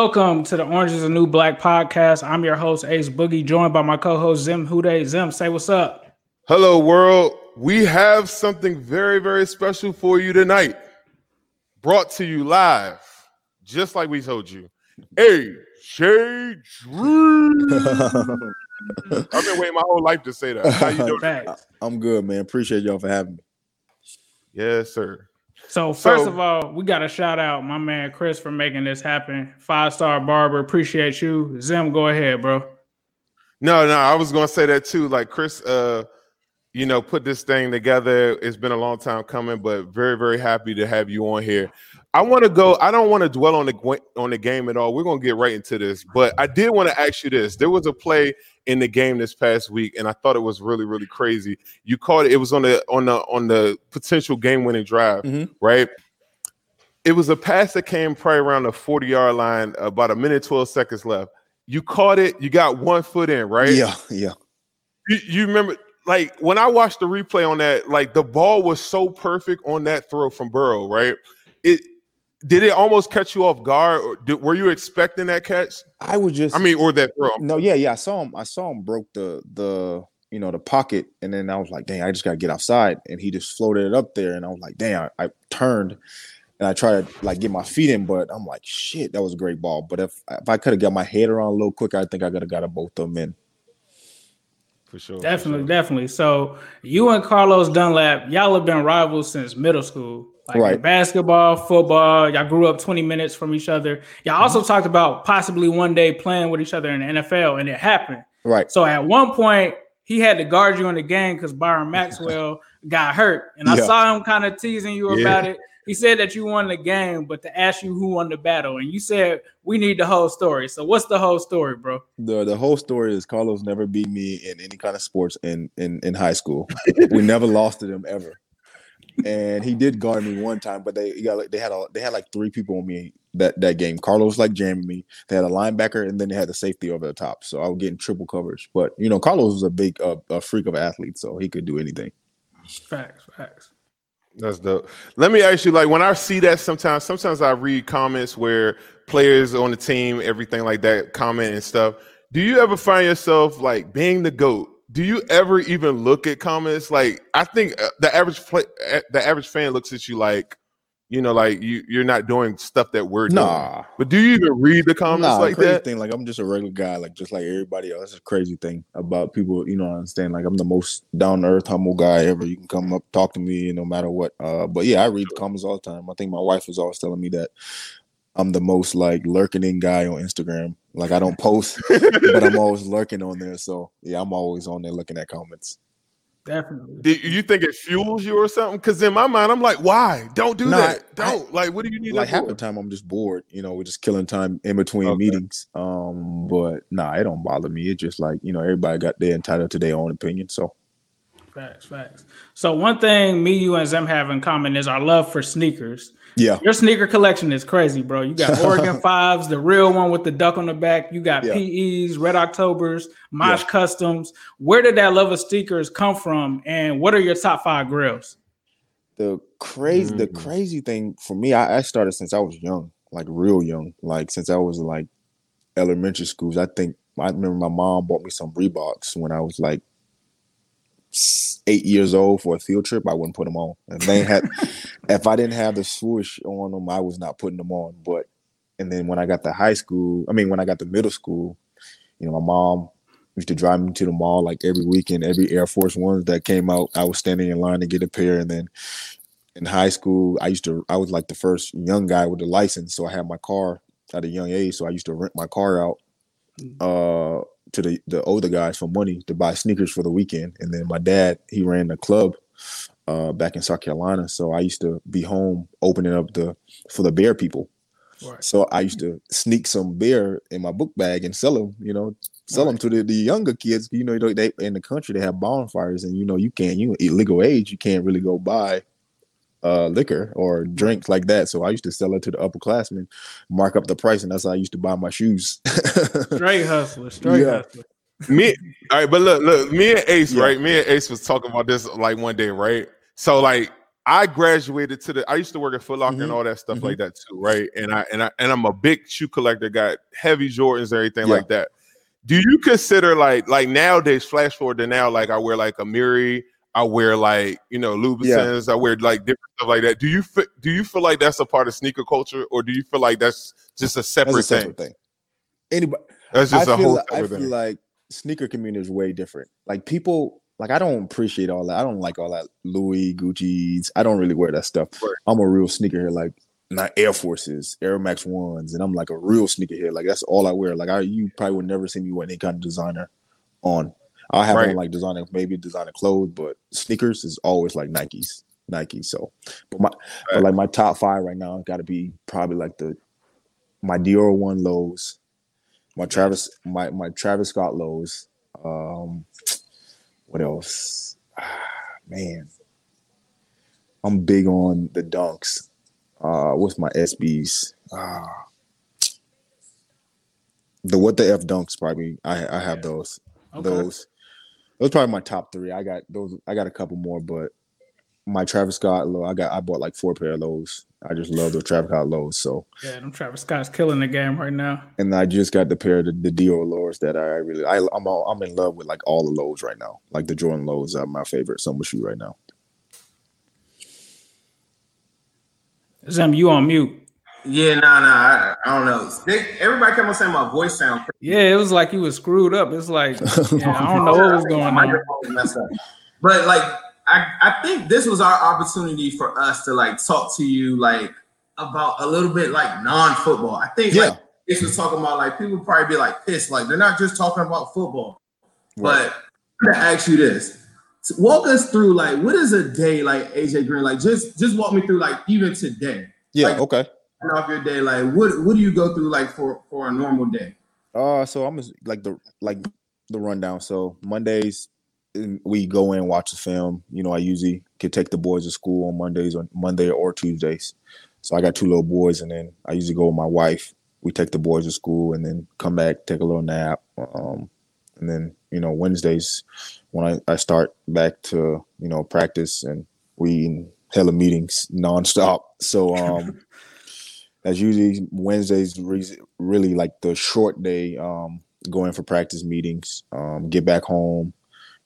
Welcome to the Orange is a New Black podcast. I'm your host, Ace Boogie, joined by my co-host Zim Hude. Zim, say what's up. Hello, world. We have something very, very special for you tonight. Brought to you live, just like we told you. AJ Drew. I've been waiting my whole life to say that. How you doing? Facts. I'm good, man. Appreciate y'all for having me. Yes, sir. So first So- of all, we got to shout out my man Chris for making this happen. Five star barber, appreciate you. Zim, go ahead, bro. No, no, I was gonna say that too. Like Chris, uh, you know, put this thing together. It's been a long time coming, but very, very happy to have you on here. I want to go. I don't want to dwell on the on the game at all. We're gonna get right into this, but I did want to ask you this. There was a play in the game this past week, and I thought it was really, really crazy. You caught it. It was on the on the on the potential game winning drive, Mhm. right? It was a pass that came probably around the 40 yard line, about a minute, 12 seconds left. You caught it, you got one foot in, right? Yeah, yeah. You, you remember, like when I watched the replay on that, like the ball was so perfect on that throw from Burrow, right? It did it almost catch you off guard, or did, were you expecting that catch? I was just I mean, or that throw? no, yeah, yeah. I saw him. I saw him broke the the you know the pocket, and then I was like, dang, I just gotta get outside, and he just floated it up there, and I was like, damn, I, I turned. And I tried to like get my feet in, but I'm like, shit, that was a great ball. But if if I could have got my head around a little quicker, I think I could have got a both of them in. For sure, for Definitely, sure. definitely. So you and Carlos Dunlap, y'all have been rivals since middle school. Like Right. basketball, football, y'all grew up 20 minutes from each other. Y'all mm-hmm. also talked about possibly one day playing with each other in the NFL, and it happened. Right. So at one point, he had to guard you in the game because Byron Maxwell got hurt. And I Yeah. saw him kind of teasing you Yeah. about it. He said that you won the game, but to ask you who won the battle, and you said we need the whole story. So what's the whole story, bro? The the whole story is Carlos never beat me in any kind of sports in in, in high school. we never lost to them ever. And he did guard me one time, but they he got like they had a they had like three people on me that that game. Carlos like jamming me. They had a linebacker and then they had the safety over the top. So I was getting triple coverage. But you know, Carlos was a big uh, a freak of an athlete, so he could do anything. Facts, facts. That's dope. Let me ask you, like when I see that sometimes, sometimes I read comments where players on the team, everything like that, comment and stuff. Do you ever find yourself like being the goat? Do you ever even look at comments? Like I think uh, the average play, uh, the average fan looks at you like, you know, like you you're not doing stuff that we're doing. Nah. But do you even read the comments Nah, like crazy that? thing. Like I'm just a regular guy, like just like everybody else. That's a crazy thing about people. You know, I understand. Like I'm the most down to earth, humble guy ever. You can come up, talk to me, no matter what. Uh, but yeah, I read the comments all the time. I think my wife was always telling me that I'm the most like lurking in guy on Instagram. Like I don't post, but I'm always lurking on there. So yeah, I'm always on there looking at comments. Definitely. Do you think it fuels you or something? Because in my mind, I'm like, why? Don't do Nah, that. Don't. like, what do you need Like half for? the time, I'm just bored. You know, we're just killing time in between Okay. meetings. Um, but nah, it don't bother me. It's just like you know, everybody got their entitled to their own opinion. So Facts, facts. So one thing me, you, and Zim have in common is our love for sneakers. Yeah. Your sneaker collection is crazy, bro. You got Oregon fives, the real one with the duck on the back. You got Yeah. PEs, Red Octobers, Mosh Yeah. Customs. Where did that love of sneakers come from? And what are your top five grills? the crazy the Mm. crazy thing for me I, I started since i was young like real young like since i was like elementary schools i think i remember my mom bought me some reeboks when i was like s- eight years old for a field trip i wouldn't put them on. And they had if i didn't have the swoosh on them i was not putting them on. But and then when i got to high school i mean when i got to middle school you know my mom used to drive me to the mall like every weekend every air force ones that came out i was standing in line to get a pair. And then in high school, I used to I was like the first young guy with a license, so I had my car at a young age. So I used to rent my car out uh to the the older guys for money to buy sneakers for the weekend. And then my dad, he ran a club uh back in South Carolina. So I used to be home opening up the for the bear people. Right. So I used to sneak some beer in my book bag and sell them, you know, sell them to the, the younger kids. You know, they in the country they have bonfires, and you know, you can't you illegal age, you can't really go buy uh liquor or drinks like that. So I used to sell it to the upperclassmen, mark up the price, and that's how I used to buy my shoes. Straight hustler, straight Yeah. hustler. me all right but look look me and ace Yeah. right me and ace was talking about this like one day right so like i graduated to the i used to work at Foot Locker and Mhm. all that stuff Mhm. like that too right and i and i and i'm a big shoe collector got heavy jordans and everything Yeah. like that do you consider like like nowadays flash forward to now like i wear like Amiri, I wear like you know Louboutins. I wear like different stuff like that. Do you do you feel like that's a part of sneaker culture, or do you feel like that's just a separate, That's a separate thing? thing. Anybody That's just a feel, whole like, I feel thing. like sneaker community is way different. Like people, like I don't appreciate all that. I don't like all that Louis, Gucci's. I don't really wear that stuff. Right. I'm a real sneaker sneakerhead, like not Air Forces, Air Max ones, and I'm like a real sneaker sneakerhead. Like that's all I wear. Like I, you probably would never see me wear any kind of designer on. I have Right. on like designer, maybe designer clothes, but sneakers is always like Nikes, Nike. So, but my, but like my top five right now got to be probably like the my Dior one lows, my Travis, my my Travis Scott lows. Um, what else? Ah, man, I'm big on the dunks. Uh, what's my SBs? Ah, the what the f dunks probably. I I have those. Okay. Those. Those probably my top three. I got those. I got a couple more, but my Travis Scott low. I got. I bought like four pair of those. I just love the Travis Scott lows. So Yeah, them Travis Scott's killing the game right now. and I just got the pair of the, the Dior lows that I really I I'm all, I'm in love with like all the lows right now. Like the Jordan lows are my favorite summer shoe right now. Zim, you on mute. Yeah, nah, nah. I, I don't know. They, everybody kept on saying my voice sound crazy. Yeah, it was like you was screwed up. It's like yeah, I don't know what was going on. microphone was messed up. But like, I, I think this was our opportunity for us to like talk to you like about a little bit like non-football. I think Yeah. like this was talking about like people probably be like pissed, like they're not just talking about football. But I'm gonna ask you this. So walk us through like what is a day like AJ Green? Like just just walk me through like even today. Yeah. Like- okay. Off your day. Like what what do you go through like for for a normal day? Uh, so I'm just like the like the rundown. So Mondays we go in watch the film. You know, I usually could take the boys to school on Mondays on Monday or Tuesdays. So I got two little boys, and then I usually go with my wife. We take the boys to school, and then come back, take a little nap. Um, and then you know Wednesdays when I, I start back to you know practice, and we in hella meetings nonstop. So um. That's usually Wednesdays. Really like the short day. Um, going for practice meetings. Um, get back home,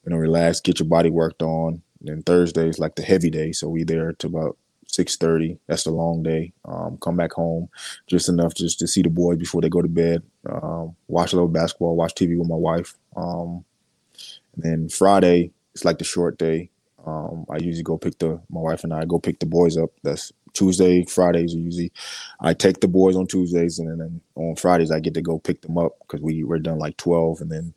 you know, relax, get your body worked on. And then Thursdays like the heavy day, so we there to about six thirty. That's the long day. Um, come back home just enough just to see the boys before they go to bed. Um, watch a little basketball, watch TV with my wife. Um, and then Friday it's like the short day. Um, I usually go pick the my wife and I go pick the boys up. That's Tuesday, Fridays are usually. I take the boys on Tuesdays, and then on Fridays I get to go pick them up because we we're done like twelve, and then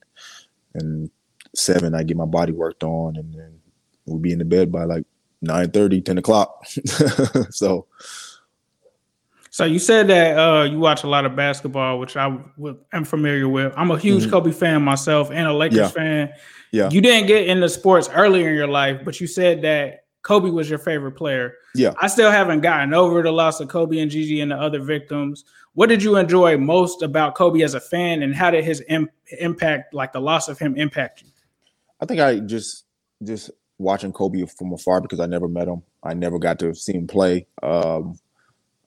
and seven I get my body worked on, and then we'll be in the bed by like 9 30, 10 o'clock. so So you said that uh, you watch a lot of basketball, which I w- am familiar with. I'm a huge Mhm. Kobe fan myself and a Lakers Yeah. fan. Yeah. You didn't get into sports earlier in your life, but you said that Kobe was your favorite player. Yeah. I still haven't gotten over the loss of Kobe and Gigi and the other victims. What did you enjoy most about Kobe as a fan, and how did his Im- impact, like the loss of him, impact you? I think I just just watching Kobe from afar because I never met him. I never got to see him play. Um,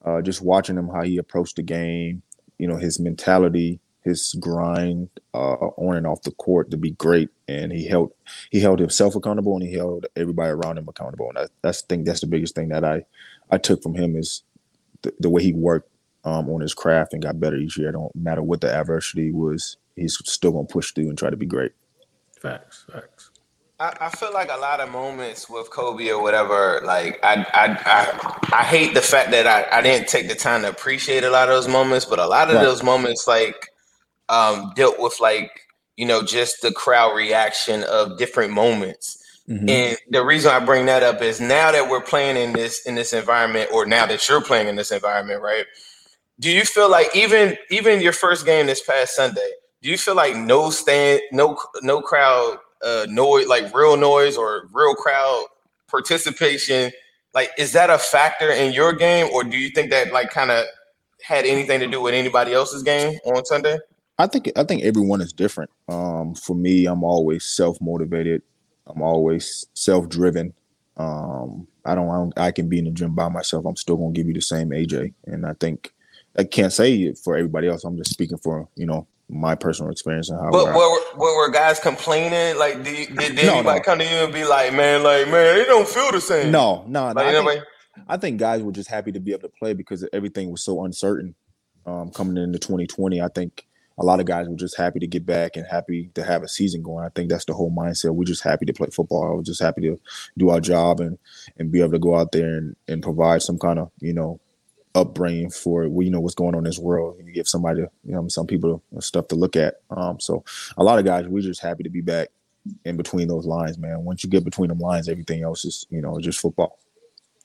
uh, just watching him how he approached the game, you know, his mentality, his grind uh, on and off the court to be great, and he held he held himself accountable and he held everybody around him accountable. And I, that's think that's the biggest thing that I I took from him is the, the way he worked um, on his craft and got better each year. Don't matter what the adversity was, he's still gonna push through and try to be great. Facts, facts. I, I feel like a lot of moments with Kobe or whatever, like I I I, I hate the fact that I, I didn't take the time to appreciate a lot of those moments, but a lot of Right. those moments like um dealt with like, you know, just the crowd reaction of different moments. Mhm. And the reason I bring that up is now that we're playing in this in this environment, or now that you're playing in this environment, right? Do you feel like even even your first game this past Sunday, do you feel like no stand, no no crowd uh noise, like real noise or real crowd participation, like is that a factor in your game, or do you think that like kind of had anything to do with anybody else's game on Sunday? I think I think everyone is different. Um, for me, I'm always self motivated. I'm always self driven. Um, I don't, I don't. I can be in the gym by myself. I'm still gonna give you the same AJ, and I think I can't say it for everybody else. I'm just speaking for you know my personal experience and how. But were, were, were guys complaining? Like, did, did, did No, anybody no. come to you and be like, man, like, man, it don't feel the same? no, no, no. I, think, I think guys were just happy to be able to play because everything was so uncertain um, coming into 2020. I think a lot of guys were just happy to get back and happy to have a season going. I think that's the whole mindset. We're just happy to play football. We're just happy to do our job and and be able to go out there and, and provide some kind of you know upbringing for we you know what's going on in this world. You give somebody you know some people stuff to look at. Um, so a lot of guys we're just happy to be back in between those lines, man. Once you get between them lines, everything else is you know just football.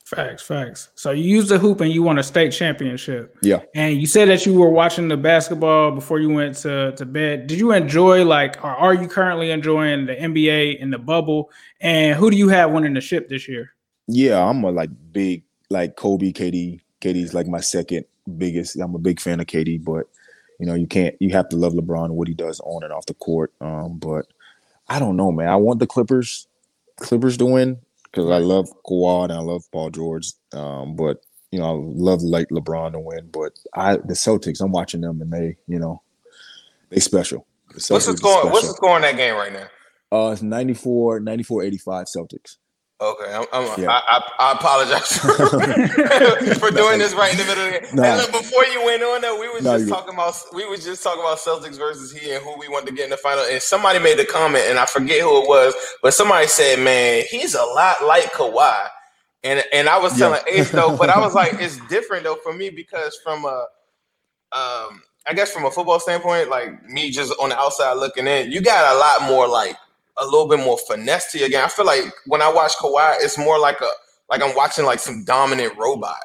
Facts, facts. So you used the hoop and you won a state championship. Yeah. And you said that you were watching the basketball before you went to, to bed. Did you enjoy like or are you currently enjoying the NBA in the bubble? And who do you have winning the ship this year? Yeah, I'm a like big like Kobe, KD. KD's like my second biggest. I'm a big fan of KD, but you know you can't. You have to love LeBron and what he does on and off the court. Um, but I don't know, man. I want the Clippers, Clippers to win because I love Kawhi and I love Paul George. Um, but you know I love like LeBron to win. But I the Celtics, I'm watching them and they, you know, they special. The What's the score? What's the score in that game right now? Uh, it's 94, 94, 85 Celtics. Okay, I'm, I'm, Yeah. I, I, I apologize for doing this right in the middle of the game. Nah. And look, before you went on though, we was Nah, just talking about we was just talking about Celtics versus he and who we want to get in the final. And somebody made a comment, and I forget who it was, but somebody said, "Man, he's a lot like Kawhi." And and I was Yeah. telling Ace though, but I was like, it's different though for me because from a um I guess from a football standpoint, like me just on the outside looking in, you got a lot more like a little bit more finesse to your game. I feel like when I watch Kawhi, it's more like a like I'm watching like some dominant robot.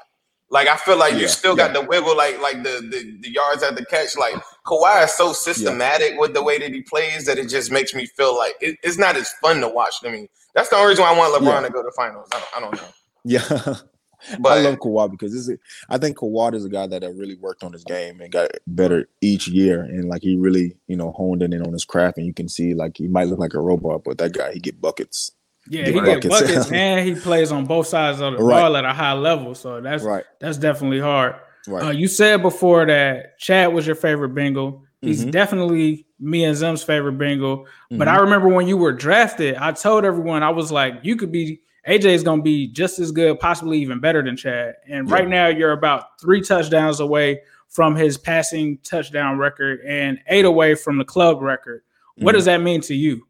Like I feel like you Yeah, still got the wiggle, like like the, the the yards at the catch. Like Kawhi is so systematic with the way that he plays that it just makes me feel like it, it's not as fun to watch to me. That's the only reason why I want LeBron Yeah. to go to finals. I don't, I don't know, Yeah. but I love Kawhi because this is, I think Kawhi is a guy that really worked on his game and got better each year, and like he really, you know, honed in on his craft. And you can see like he might look like a robot, but that guy he get buckets. Yeah, Get he get buckets. buckets and he plays on both sides of the Right. ball at a high level. So that's Right, that's definitely hard. right. Uh, you said before that Chad was your favorite Bengal. He's Mhm. definitely me and Zim's favorite Bengal. But Mhm. I remember when you were drafted, I told everyone I was like, you could be AJ is going to be just as good, possibly even better than Chad. And Yeah. right now, you're about three touchdowns away from his passing touchdown record and eight away from the club record. What does that mean to you?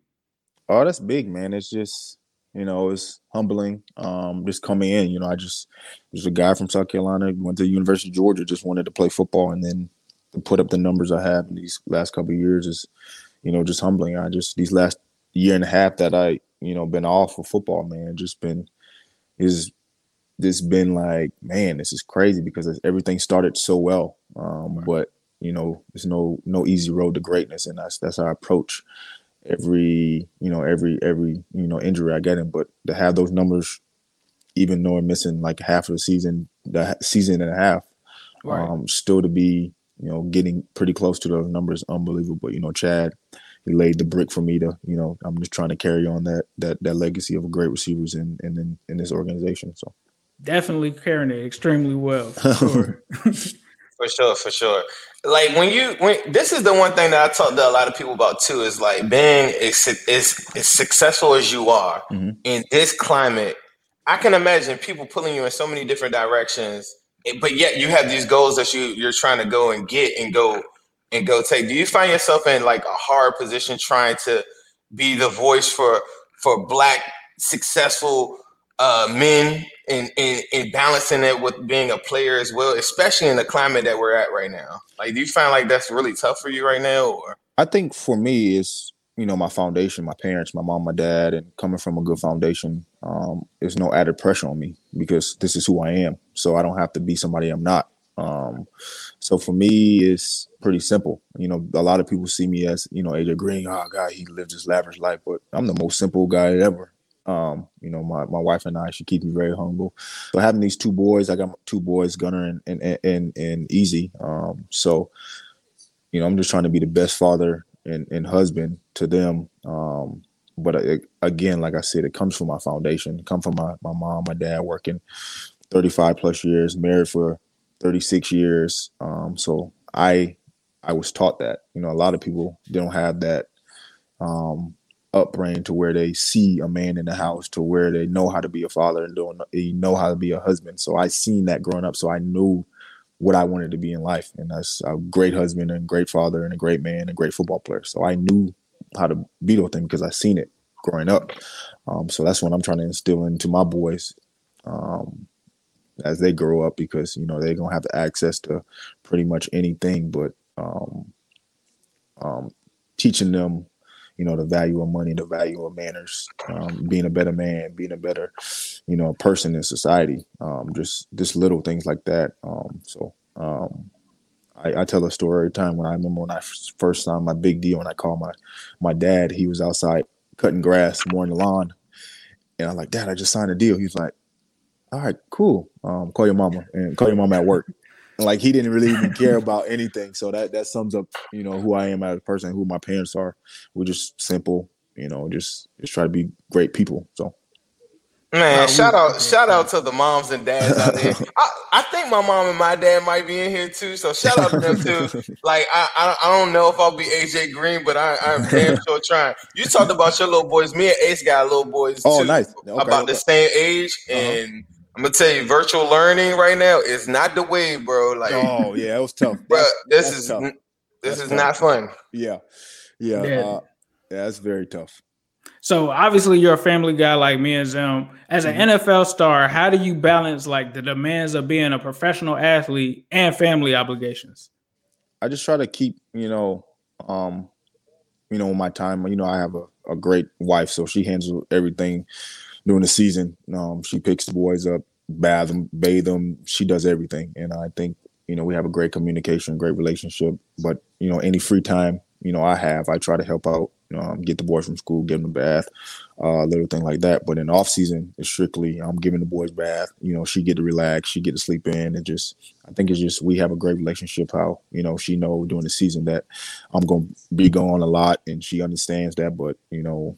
Oh, that's big, man. It's just, you know, it's humbling. Um, just coming in, you know, I just was a guy from South Carolina, went to the University of Georgia, just wanted to play football, and then put up the numbers I have in these last couple of years is, you know, just humbling. I just these last year and a half that I, you know, been off of football, man, just been is this been like, man, this is crazy because it's- everything started so well, um, but you know, there's no no easy road to greatness, and that's that's our approach every you know every every you know injury I get in. But to have those numbers even though I'm missing like half of the season, the season and a half, right. um, still to be you know getting pretty close to those numbers, unbelievable. But, you know, Chad, he laid the brick for me to you know I'm just trying to carry on that that that legacy of great receivers in in in, in this organization. So definitely carrying it extremely well. For sure, for sure. Like when you when this is the one thing that I talk to a lot of people about too is like being as, as, as successful as you are mm-hmm. in this climate. I can imagine people pulling you in so many different directions, but yet you have these goals that you you're trying to go and get and go and go take. Do you find yourself in like a hard position trying to be the voice for for black successful uh, men and, and, balancing it with being a player as well, especially in the climate that we're at right now? Like, do you find like that's really tough for you right now, or? I think for me, it's you know my foundation, my parents, my mom, my dad, and coming from a good foundation. Um, there's no added pressure on me because this is who I am, so I don't have to be somebody I'm not. Um, so for me, it's pretty simple. You know, a lot of people see me as you know AJ Green. Oh God, he lived this lavish life, but I'm the most simple guy ever. Um, you know, my, my wife and I, she keeps me very humble. So having these two boys, I got two boys, Gunner and and and, and Easy. Um, so, you know, I'm just trying to be the best father and, and husband to them. Um, but again, like I said, it comes from my foundation. It comes from my, my mom, my dad working 35 plus years, married for 36 years. Um, so I I was taught that. You know, a lot of people don't have that um, upbringing to where they see a man in the house to where they know how to be a father and don't they know how to be a husband. So I seen that growing up. So I knew what I wanted to be in life. And that's a great husband and great father and a great man and great football player. So I knew how to be those things because I seen it growing up. Um, so that's what I'm trying to instill into my boys um, as they grow up because you know they're gonna have access to pretty much anything, but um, um teaching them you know the value of money the value of manners um, being a better man being a better you know person in society um, just just little things like that um, so um, I, I, tell a story every time when I remember when I first signed my big deal and I called my my dad he was outside cutting grass mowing the lawn and I'm like dad I just signed a deal. He's like all right cool um, call your mama and call your mama at work like he didn't really even care about anything. So that that sums up, you know, who I am as a person, who my parents are. We're just simple, you know, just just try to be great people. So Man, shout out, shout out to the moms and dads out there. I, I, think my mom and my dad might be in here too, so shout out to them too. Like I, I, I don't know if I'll be AJ Green, but I, I'm damn sure trying. You talked about your little boys. Me and Ace got little boys. Oh, too, nice. Okay, about okay. the same age, uh-huh. and I'm gonna tell you, virtual learning right now is not the way, bro. Like, oh yeah, it was tough. Bro, this is tough. this that's is tough. not fun. Yeah, yeah, yeah. Uh, yeah. That's very tough. So obviously, you're a family guy like me and Zim. As an mm-hmm. NFL star, how do you balance like the demands of being a professional athlete and family obligations? I just try to keep, you know, um, you know, my time. You know, I have a, a great wife, so she handles everything during the season. Um, she picks the boys up, bath them, bathe them. She does everything, and I think you know we have a great communication, great relationship. But you know, any free time you know I have, I try to help out. Um, get the boys from school, give them a bath, uh, little thing like that. But in off season, it's strictly I'm giving the boys bath. You know, she get to relax, she get to sleep in, and just I think it's just we have a great relationship. How you know she know during the season that I'm gonna be gone a lot, and she understands that. But you know,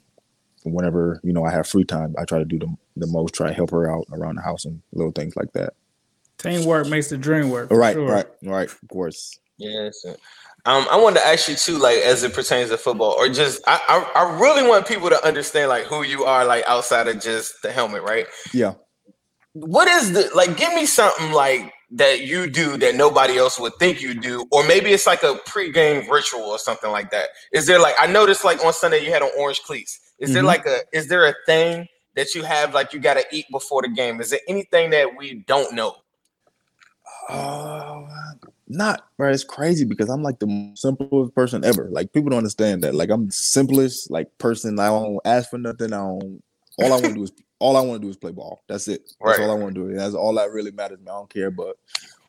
whenever you know I have free time, I try to do the, the most, try to help her out around the house and little things like that. Teamwork makes the dream work. Right, sure. right, right. Of course. Yes. Um, I wanted to ask you too, like as it pertains to football, or just I, I, I really want people to understand like who you are, like outside of just the helmet, right? Yeah. What is the like? Give me something like that you do that nobody else would think you do, or maybe it's like a pre-game ritual or something like that. Is there like I noticed like on Sunday you had on orange cleats. Is mm-hmm. there like a is there a thing that you have like you got to eat before the game? Is there anything that we don't know? Uh, not right. It's crazy because I'm like the simplest person ever. Like people don't understand that. Like I'm the simplest like person. I don't ask for nothing. I don't. All I want to do is all I want to do is play ball. That's it. That's right. all I want to do. That's all that really matters. I don't care, but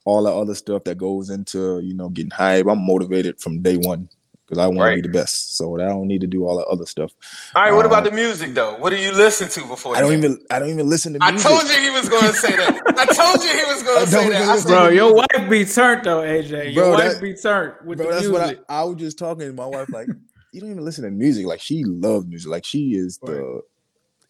all the other stuff that goes into you know getting hype. I'm motivated from day one because I want Right. to be the best. So I don't need to do all the other stuff. All right, what about Uh, the music though? What do you listen to before? I don't the even I don't even listen to music. I told you he was going to say that. I told you he was going to say that. even I listen said, Bro, your wife be turned though, AJ. Your Bro, wife that- be turned with Bro, the that's music. what I, I was just talking to my wife like you don't even listen to music. Like she loves music. Like she is the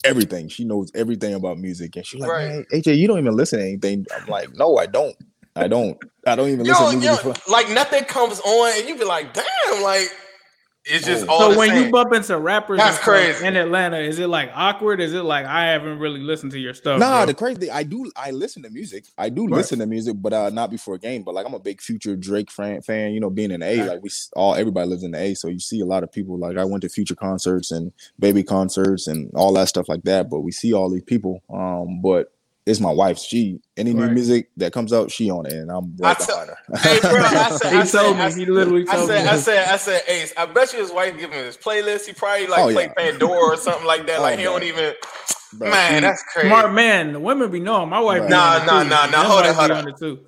everything. She knows everything about music. And she's like, Right. man, AJ, you don't even listen to anything. I'm like, no, I don't. I don't. I don't even yo, listen to yo, music. before- like nothing comes on, and you be like, damn, like it's just Oh. all so the when same. you bump into rappers That's and crazy. in Atlanta, is it like awkward? Is it like I haven't really listened to your stuff? Nah, bro? the crazy thing, I do I listen to music. I do Right. listen to music, but uh not before a game. But like I'm a big future Drake fan fan, you know, being in the A, like we all everybody lives in the A. So you see a lot of people like I went to future concerts and baby concerts and all that stuff like that. But we see all these people. Um, but it's my wife. She any new music that comes out, she on it, and I'm right tell- behind her. Hey, bro, I said, He I said, told me. I, He literally I told said, me. I said, I said, Ace. I bet you his wife give him his playlist. He probably like Oh, play yeah. Pandora or something like that. Oh, Like he don't even. Bro, man, she- that's crazy. Smart man. The women be knowing. My wife. be Nah, on nah, nah, nah. Hold wives on, hold on. it too.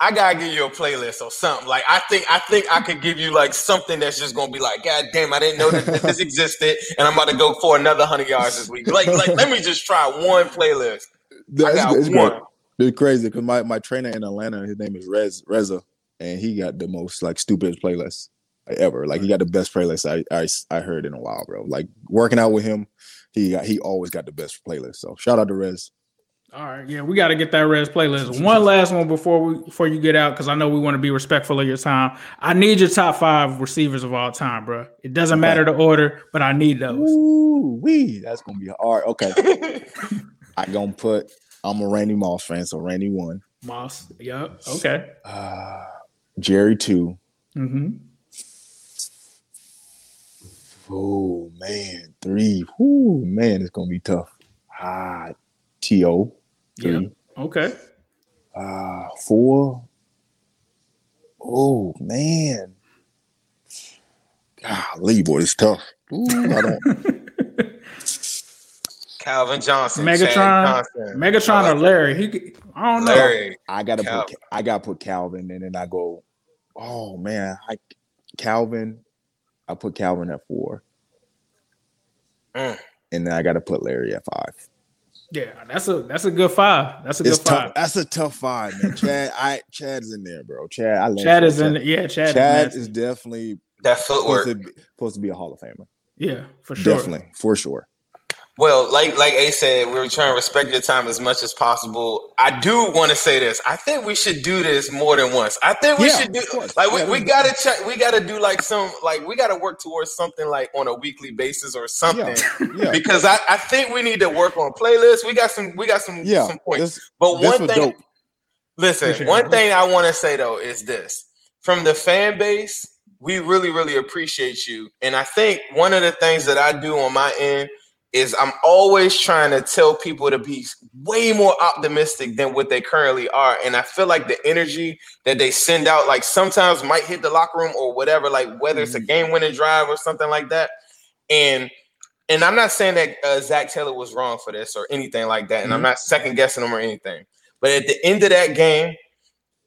I gotta give you a playlist or something. Like I think, I think I could give you like something that's just gonna be like, God damn, I didn't know that this existed, and I'm about to go for another hundred yards this week. Like, like let me just try one playlist. I That's- got it's one. great. It's crazy because my, my trainer in Atlanta, his name is Rez Reza, and he got the most like stupidest playlist ever. Like he got the best playlist I, I I heard in a while, bro. Like working out with him, he got he always got the best playlist. So shout out to Rez. All right, yeah, we got to get that Rez playlist. One last one before we before you get out, because I know we want to be respectful of your time. I need your top five receivers of all time, bro. It doesn't matter the order, but I need those. Ooh, wee, that's gonna be hard. Okay, I gonna put. I'm a Randy Moss fan, so Randy one. Moss, yep, okay. Uh, Jerry two. Mm-hmm. Oh man, three. Ooh, man, it's gonna be tough. Ah, To three. Yep. Okay. Uh four. Oh man. Golly, boy, it's tough. Ooh, I don't Calvin Johnson, Megatron, Megatron or Larry? He, could- I don't know. Larry. I gotta Cal- put I gotta put Calvin and then I go, oh man, I Calvin, I put Calvin at four. Mm. And then I gotta put Larry at five. Yeah, that's a that's a good five. That's a It's good five. That's a tough five, man. Chad, I Chad is in there, bro. Chad, I love Chad is in. Yeah, Chad. Chad is, is definitely That supposed footwork. to, be, supposed to be a Hall of Famer. yeah, for sure. Definitely, for sure. Well, like like A said, we are trying to respect your time as much as possible. I do want to say this. I think we should do this more than once. I think we Yeah, should do like we, Yeah, we we- gotta check. We gotta do like some like we gotta work towards something like on a weekly basis or something. Yeah. Because I, I think we need to work on playlists. We got some we got some Yeah, some points. this, But this one thing, dope. listen, one thing I want to say though is this: from the fan base, we really, really appreciate you. And I think one of the things that I do on my end is I'm always trying to tell people to be way more optimistic than what they currently are. And I feel like the energy that they send out, like sometimes might hit the locker room or whatever, like whether it's a Mm-hmm. game winning drive or something like that. And and I'm not saying that uh, Zac Taylor was wrong for this or anything like that. And I'm Mhm. not second guessing him or anything. But at the end of that game,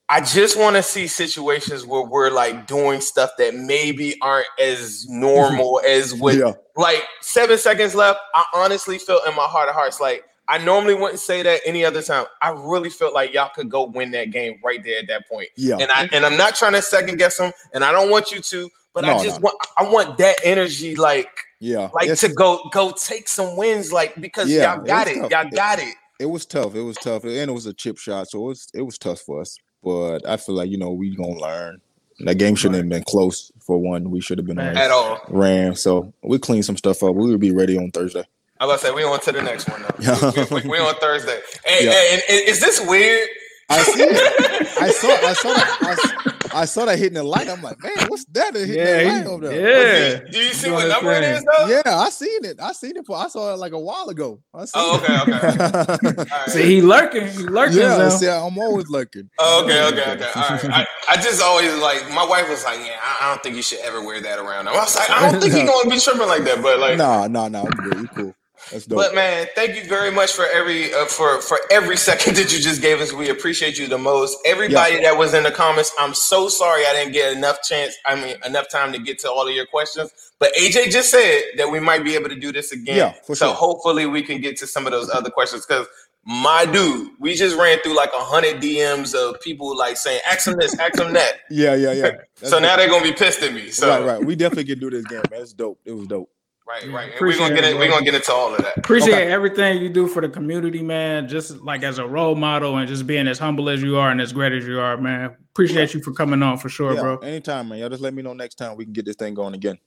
I just want to see situations where we're like doing stuff that maybe aren't as normal as what Yeah, like seven seconds left. I honestly felt in my heart of hearts like I normally wouldn't say that any other time. I really felt like y'all could go win that game right there at that point. yeah. And I and I'm not trying to second guess them, and I don't want you to, but I just no. want I want that energy like Yeah, like It's- to go go take some wins like because Yeah, y'all got was it. Y'all got it. it was tough. It was tough, and it was a chip shot, so it was it was tough for us. But I feel like you know we gonna learn. That game shouldn't have been close for one. We should have been At all. ran. So we clean some stuff up. We will be ready on Thursday. I was about to say we on to the next one though. Yeah. we, we, we on Thursday. Hey, Yeah. hey, and- and is this weird? I see it. I saw. I saw that. I, s- I saw that hitting the light. I'm like, man, what's that? Hitting Yeah, that he- light over there. yeah. Do you, do you see what number it thing. though? Yeah, I seen it. I seen it. For, I saw it like a while ago. I seen Oh, okay, okay. it. See, he lurking. He lurking. yeah, now. see, I'm always looking. Oh, okay, okay, okay. All right. I, I just always like my wife was like, yeah, I, I don't think you should ever wear that around. I was like, I don't think he's gonna be tripping like that, but like, no, no, no, I'm good. You cool. That's dope. But man, thank you very much for every uh, for for every second that you just gave us. We appreciate you the most. Everybody that was in the comments, I'm so sorry I didn't get enough chance. I mean, enough time to get to all of your questions. But AJ just said that we might be able to do this again. Yeah, for so sure. hopefully we can get to some of those other questions because. My dude, we just ran through like a hundred DMs of people like saying, "Ask them this, ask them that." yeah, yeah, yeah. So now they're gonna be pissed at me. So right, right. We definitely can do this game, man. It's dope. It was dope. Right, right. And we're gonna get it, it. We're gonna get into all of that. Appreciate Okay. everything you do for the community, man. Just like as a role model and just being as humble as you are and as great as you are, man. Appreciate you for coming on for sure, yeah, bro. anytime, man. Y'all just let me know next time we can get this thing going again.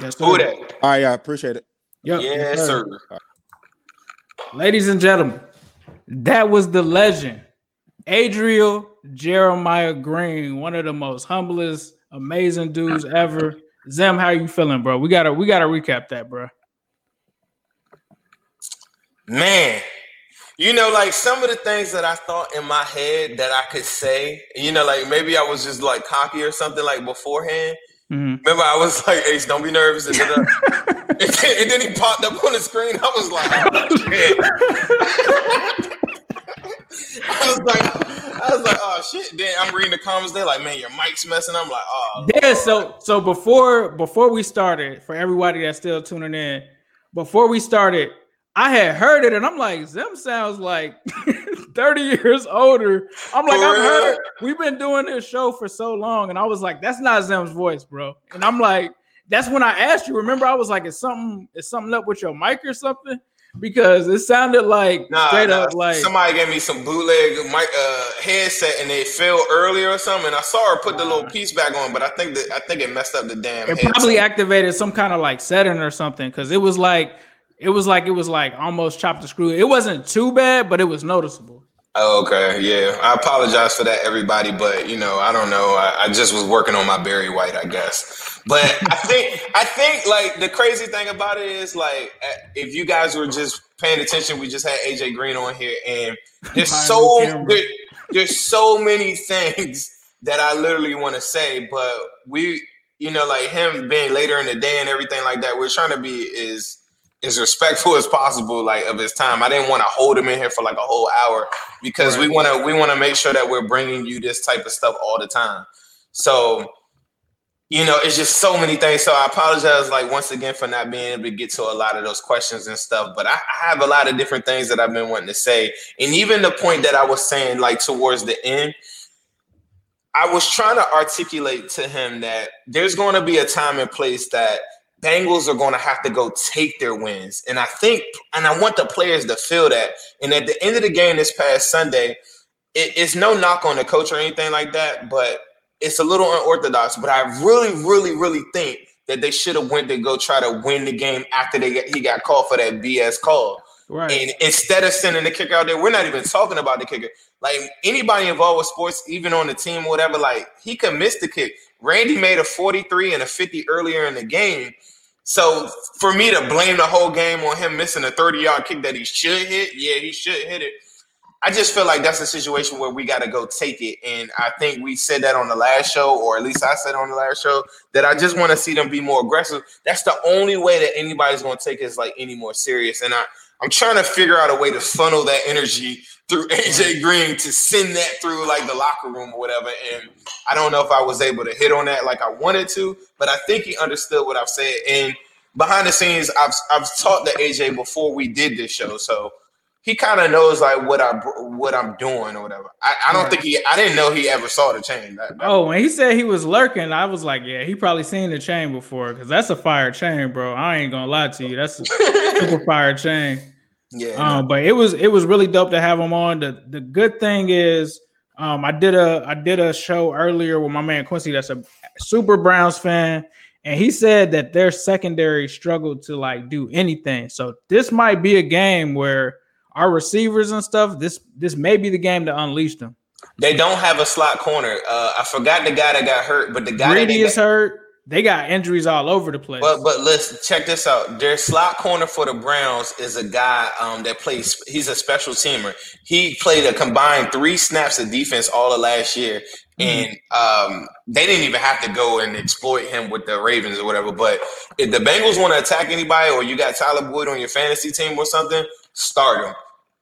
Yes, Who sir. that? All right, yeah, I appreciate it. Yep, Yes, sir. Ladies and gentlemen, that was the legend, Adriel Jeremiah Green, one of the most humblest, amazing dudes ever. Zim, how you feeling, bro? We gotta we gotta recap that, bro. Man, you know, like some of the things that I thought in my head that I could say, you know, like maybe I was just like cocky or something like beforehand. Mhm. Remember, I was like, Ace, don't be nervous. And then, uh, and then, and then he popped up on the screen. I was like, oh. I was like, I was like, oh shit. Then I'm reading the comments. They're like, man, your mic's messing. I'm like, oh, Yeah, so so before before we started, for everybody that's still tuning in, before we started, I had heard it and I'm like, Zim sounds like 30 years older. I'm like, I've heard it. we've been doing this show for so long, and I was like, that's not Zim's voice, bro. And I'm like, that's when I asked you. Remember, I was like, is something is something up with your mic or something? Because it sounded like Nah, straight nah, up like somebody gave me some bootleg mic uh, headset and it fell earlier or something. And I saw her put the little piece back on, but I think that I think it messed up the damn. it headset. probably activated some kind of like setting or something because it was like it was like it was like almost chopped the screw. It wasn't too bad, but it was noticeable. Oh, okay, yeah. I apologize for that, everybody, but you know, I don't know. I, I just was working on my Barry White, I guess. But I think, I think, like the crazy thing about it is, like, if you guys were just paying attention, we just had AJ Green on here, and there's so there, there's so many things that I literally want to say, but we, you know, like him being later in the day and everything like that, we're trying to be as as respectful as possible, like of his time. I didn't want to hold him in here for like a whole hour because we want to we want to make sure that we're bringing you this type of stuff all the time. So, you know, it's just so many things. So I apologize, like once again, for not being able to get to a lot of those questions and stuff. But I, I have a lot of different things that I've been wanting to say, and even the point that I was saying, like towards the end. I was trying to articulate to him that there's going to be a time and place that Bengals are going to have to go take their wins. And I think, and I want the players to feel that. And at the end of the game this past Sunday, it, it's no knock on the coach or anything like that, but it's a little unorthodox. But I really, really, really think that they should have went to go try to win the game after they got, he got called for that BS call. Right. And instead of sending the kicker out there, we're not even talking about the kicker. Like anybody involved with sports, even on the team, whatever, like he could miss the kick. Randy made a 43 and a 50 earlier in the game. So for me to blame the whole game on him missing a 30 yard kick that he should hit, yeah, he should hit it. I just feel like that's a situation where we got to go take it. And I think we said that on the last show, or at least I said on the last show, that I just want to see them be more aggressive. That's the only way that anybody's going to take us like any more serious. And I, I'm trying to figure out a way to funnel that energy through AJ Green to send that through like the locker room or whatever. And I don't know if I was able to hit on that like I wanted to, but I think he understood what I've said. And behind the scenes, I've I've talked to AJ before we did this show, so he kind of knows like what I what I'm doing or whatever. I, I don't Right. think he. I didn't know he ever saw the chain. That, that- Oh, when he said he was lurking, I was like, yeah, he probably seen the chain before because that's a fire chain, bro. I ain't gonna lie to you, that's a super fire chain. yeah. Um, but it was it was really dope to have him on. The the good thing is, um, I did a I did a show earlier with my man Quincy, that's a super Browns fan, and he said that their secondary struggled to like do anything. So this might be a game where our receivers and stuff. This this may be the game to unleash them. they don't have a slot corner. Uh, I forgot the guy that got hurt, but the guy that Brady got, hurt. They got injuries all over the place. But but listen, check this out. Their slot corner for the Browns is a guy um, that plays. He's a special teamer. He played a combined three snaps of defense all of last year, and um, they didn't even have to go and exploit him with the Ravens or whatever. But if the Bengals want to attack anybody, or you got Tyler Boyd on your fantasy team or something, start him.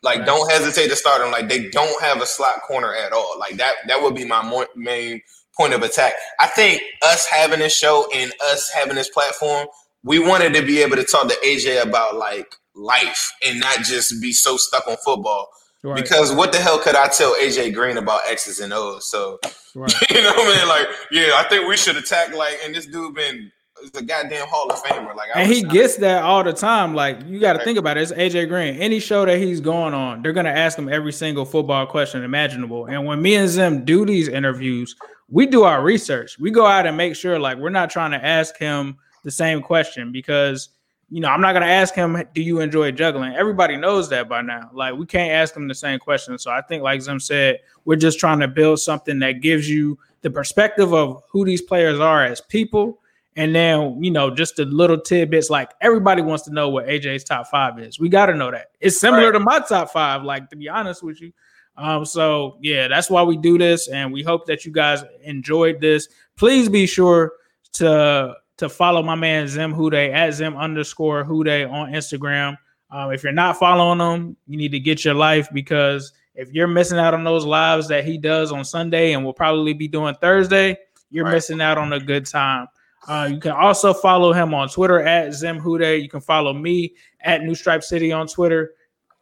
Like, don't hesitate to start him. Like, they don't have a slot corner at all. Like that. That would be my mo- main point of attack. I think us having this show and us having this platform, we wanted to be able to talk to AJ about like life and not just be so stuck on football. Right. Because what the hell could I tell AJ Green about X's and O's? So Right. you know what I mean? Like, yeah, I think we should attack like and this dude been is a goddamn Hall of Famer. Like I And he gets that all the time. Like you got to think about it. It's AJ Green. Any show that he's going on, they're gonna ask him every single football question imaginable. And when me and Zim do these interviews, we do our research. We go out and make sure like we're not trying to ask him the same question because you know I'm not gonna ask him, "Do you enjoy juggling?" Everybody knows that by now. Like we can't ask him the same question. So I think, like Zim said, we're just trying to build something that gives you the perspective of who these players are as people and then, you know, just the little tidbits like everybody wants to know what AJ's top five is. We got to know that. It's similar Right. to my top five, like to be honest with you. Um, so yeah, that's why we do this, and we hope that you guys enjoyed this. Please be sure to to follow my man Zim Hude at Zim underscore Hude on Instagram. Um, if you're not following him, you need to get your life because if you're missing out on those lives that he does on Sunday and will probably be doing Thursday, you're Right. missing out on a good time. Uh, you can also follow him on Twitter at Zim Hude. You can follow me at New Stripe City on Twitter.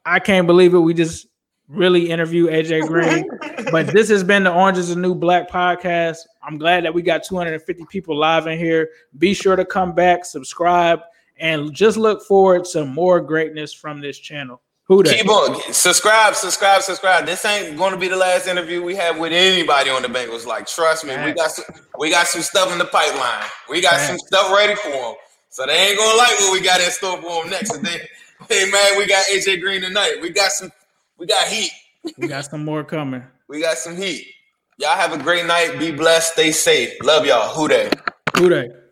I can't believe it. We just really interview AJ Green. but this has been the Orange is the New Black podcast. I'm glad that we got 250 people live in here. Be sure to come back, subscribe, and just look forward to more greatness from this channel. Who that? Keep on subscribe, subscribe, subscribe. This ain't going to be the last interview we have with anybody on the Bengals. Like, trust me, we got some, we got some stuff in the pipeline. We got some stuff ready for them. So they ain't gonna like what we got in store for them next. They, hey man, we got AJ Green tonight. We got some, we got heat. We got some more coming. We got some heat. Y'all have a great night. Be blessed. Stay safe. Love y'all. Who Dey? Who that?